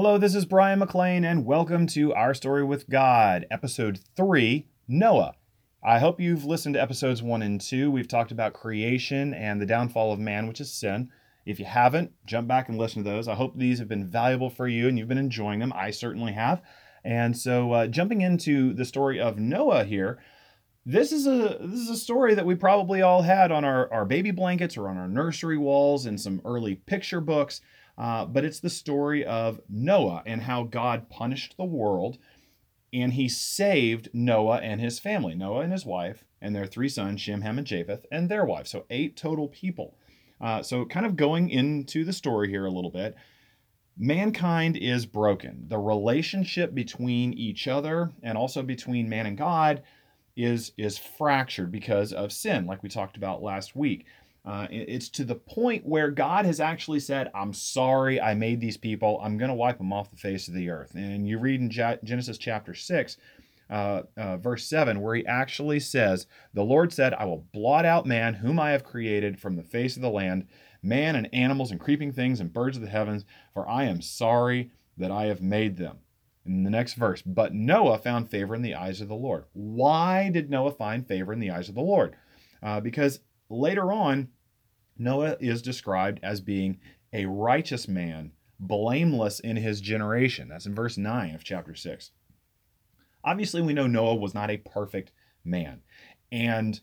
Hello, this is Brian McLean, and welcome to Our Story with God, episode three Noah. I hope you've listened to episodes one and two. We've talked about creation and the downfall of man, which is sin. If you haven't, jump back and listen to those. I hope these have been valuable for you and you've been enjoying them. I certainly have. And so, uh, jumping into the story of Noah here, this is a this is a story that we probably all had on our, our baby blankets or on our nursery walls in some early picture books. Uh, but it's the story of Noah and how God punished the world and he saved Noah and his family, Noah and his wife, and their three sons, Shem, Ham, and Japheth, and their wives. So, eight total people. Uh, so, kind of going into the story here a little bit, mankind is broken. The relationship between each other and also between man and God is, is fractured because of sin, like we talked about last week. Uh, it's to the point where God has actually said, I'm sorry I made these people. I'm going to wipe them off the face of the earth. And you read in Genesis chapter 6, uh, uh, verse 7, where he actually says, The Lord said, I will blot out man, whom I have created from the face of the land, man and animals and creeping things and birds of the heavens, for I am sorry that I have made them. In the next verse, but Noah found favor in the eyes of the Lord. Why did Noah find favor in the eyes of the Lord? Uh, because later on, Noah is described as being a righteous man, blameless in his generation. That's in verse 9 of chapter 6. Obviously, we know Noah was not a perfect man. And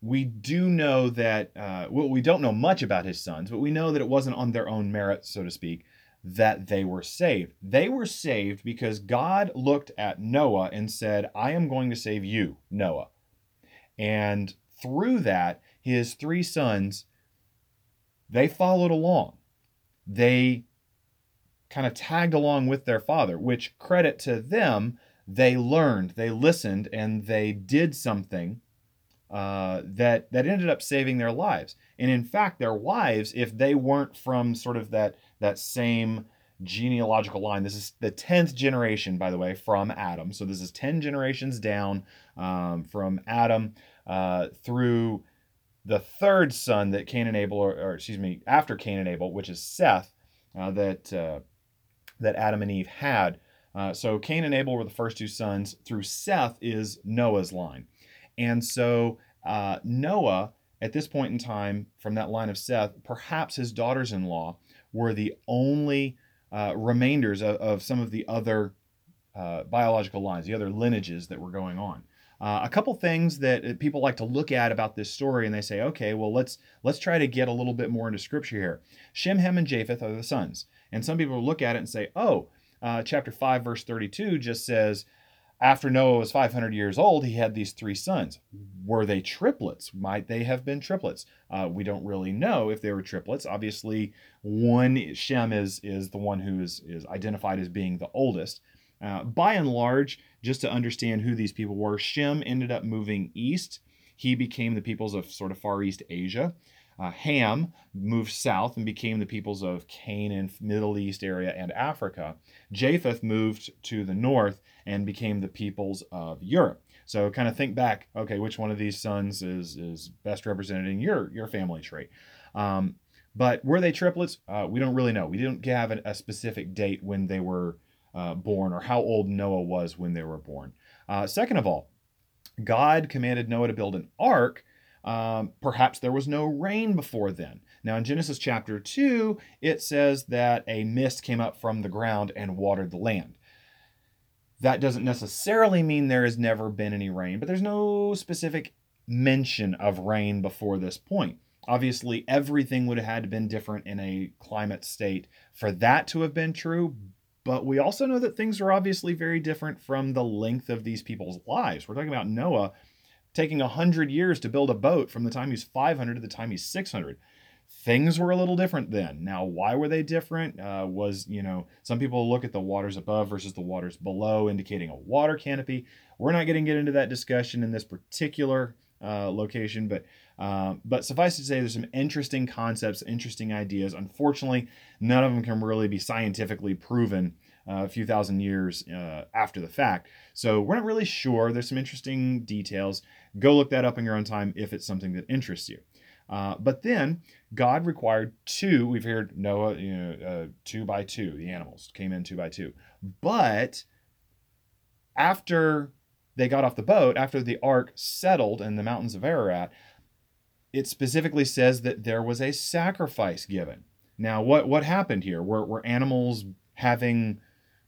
we do know that, uh, well, we don't know much about his sons, but we know that it wasn't on their own merit, so to speak, that they were saved. They were saved because God looked at Noah and said, I am going to save you, Noah. And through that, his three sons, they followed along. They kind of tagged along with their father, which credit to them, they learned, they listened, and they did something uh, that that ended up saving their lives. And in fact, their wives, if they weren't from sort of that that same genealogical line, this is the tenth generation, by the way, from Adam. So this is ten generations down um, from Adam uh, through the third son that Cain and Abel, or, or excuse me, after Cain and Abel, which is Seth, uh, that uh, that Adam and Eve had. Uh, so Cain and Abel were the first two sons. Through Seth is Noah's line, and so uh, Noah, at this point in time, from that line of Seth, perhaps his daughters-in-law were the only uh, remainders of, of, some of the other uh, biological lines, the other lineages that were going on. Uh, a couple things that uh, people like to look at about this story, and they say, okay, well let's let's try to get a little bit more into scripture here. Shem, Ham, and Japheth are the sons, and some people look at it and say, oh, uh, chapter five, verse thirty-two just says, after Noah was 500 years old, he had these three sons. Were they triplets? Might they have been triplets? Uh, we don't really know if they were triplets. Obviously, one Shem is is the one who is is identified as being the oldest. Uh, by and large, just to understand who these people were, Shem ended up moving east. He became the peoples of sort of Far East Asia. Uh, Ham moved south and became the peoples of Canaan, Middle East area, and Africa. Japheth moved to the north and became the peoples of Europe. So kind of think back, okay, which one of these sons is is best represented in your your family tree? Um, but were they triplets? Uh, we don't really know. We didn't have a specific date when they were uh, born or how old Noah was when they were born. Uh, second of all, God commanded Noah to build an ark. Um, perhaps there was no rain before then. Now, in Genesis chapter 2, it says that a mist came up from the ground and watered the land. That doesn't necessarily mean there has never been any rain, but there's no specific mention of rain before this point. Obviously, everything would have had to been different in a climate state for that to have been true, but we also know that things are obviously very different from the length of these people's lives. We're talking about Noah taking 100 years to build a boat from the time he's 500 to the time he's 600. Things were a little different then. Now, why were they different? Uh, was, you know, some people look at the waters above versus the waters below, indicating a water canopy. We're not going to get into that discussion in this particular uh, location, but uh, but suffice to say, there's some interesting concepts, interesting ideas. Unfortunately, none of them can really be scientifically proven uh, a few thousand years uh, after the fact. So we're not really sure. There's some interesting details. Go look that up in your own time if it's something that interests you. Uh, but then God required two. We've heard Noah, you know, uh, two by two. The animals came in two by two. But after they got off the boat, after the ark settled in the mountains of Ararat, it specifically says that there was a sacrifice given. Now, what what happened here? Were were animals having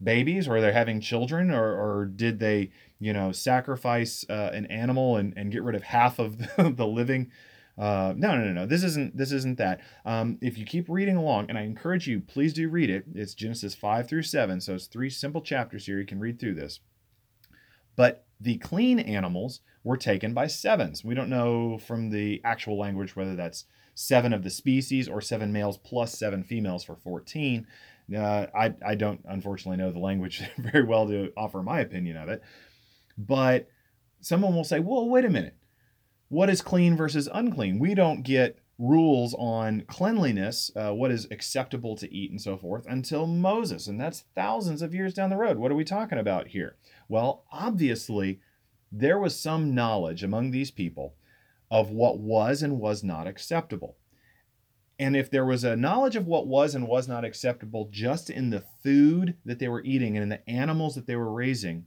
babies, or they're having children, or or did they, you know, sacrifice uh, an animal and, and get rid of half of the, the living? Uh, no, no, no, no. This isn't this isn't that. Um, if you keep reading along, and I encourage you, please do read it. It's Genesis five through seven, so it's three simple chapters here. You can read through this. But the clean animals were taken by sevens. We don't know from the actual language whether that's seven of the species or seven males plus seven females for 14. Uh, I, I don't unfortunately know the language very well to offer my opinion of it. But someone will say, well, wait a minute. What is clean versus unclean? We don't get rules on cleanliness, uh, what is acceptable to eat, and so forth, until Moses. And that's thousands of years down the road. What are we talking about here? Well, obviously, there was some knowledge among these people of what was and was not acceptable. And if there was a knowledge of what was and was not acceptable just in the food that they were eating and in the animals that they were raising,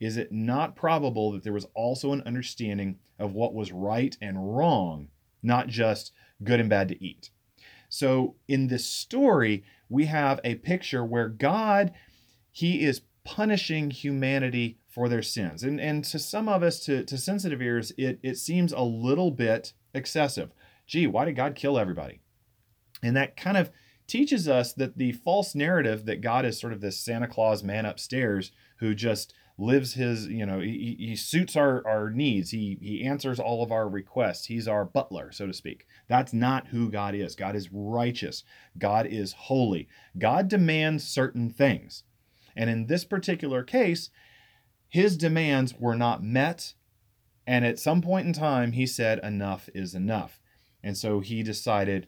is it not probable that there was also an understanding of what was right and wrong, not just good and bad to eat? So in this story, we have a picture where God, He is punishing humanity for their sins. And, and to some of us, to, to sensitive ears, it, it seems a little bit excessive. Gee, why did God kill everybody? And that kind of teaches us that the false narrative that God is sort of this Santa Claus man upstairs who just lives his, you know, he, he suits our, our needs. He, he answers all of our requests. He's our butler, so to speak. That's not who God is. God is righteous. God is holy. God demands certain things. And in this particular case, his demands were not met. And at some point in time, he said, enough is enough. And so he decided,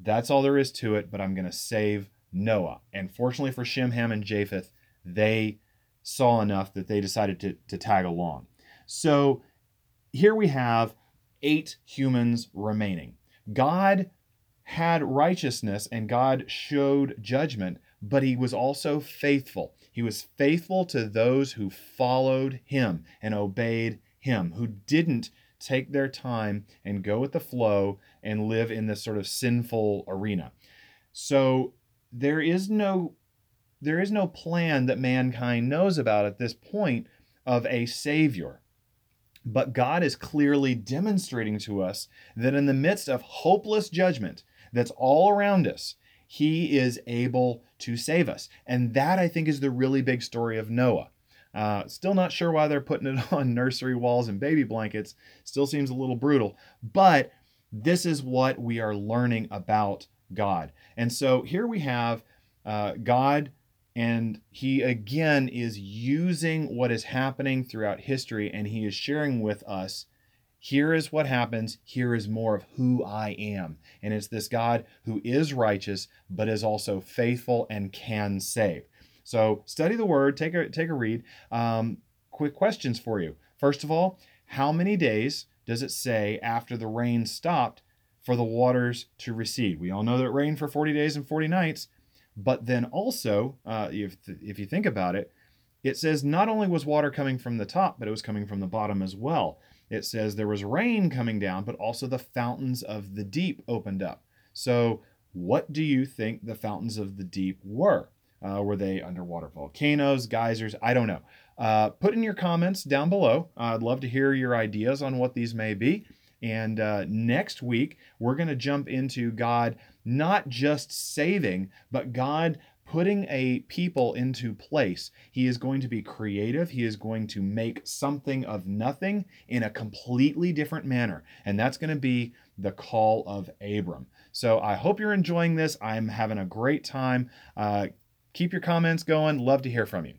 that's all there is to it, but I'm going to save Noah. And fortunately for Shem, Ham, and Japheth, they saw enough that they decided to, to tag along. So here we have eight humans remaining. God had righteousness and God showed judgment, but he was also faithful. He was faithful to those who followed him and obeyed him, who didn't take their time and go with the flow and live in this sort of sinful arena. So there is no there is no plan that mankind knows about at this point of a savior. But God is clearly demonstrating to us that in the midst of hopeless judgment that's all around us, he is able to save us. And that, I think, is the really big story of Noah. Uh, still not sure why they're putting it on nursery walls and baby blankets. Still seems a little brutal. But this is what we are learning about God. And so here we have uh, God, and he again is using what is happening throughout history, and he is sharing with us here is what happens. Here is more of who I am. And it's this God who is righteous, but is also faithful and can save. So study the word, take a, take a read. Um, quick questions for you. First of all, how many days does it say after the rain stopped for the waters to recede? We all know that it rained for 40 days and 40 nights, but then also, uh, if, if you think about it, it says not only was water coming from the top, but it was coming from the bottom as well it says there was rain coming down, but also the fountains of the deep opened up. So, what do you think the fountains of the deep were? Uh, were they underwater volcanoes, geysers? I don't know. Uh, put in your comments down below. Uh, I'd love to hear your ideas on what these may be. And uh, next week, we're going to jump into God not just saving, but God putting a people into place. He is going to be creative. He is going to make something of nothing in a completely different manner. And that's going to be the call of Abram. So I hope you're enjoying this. I'm having a great time. Uh, keep your comments going. Love to hear from you.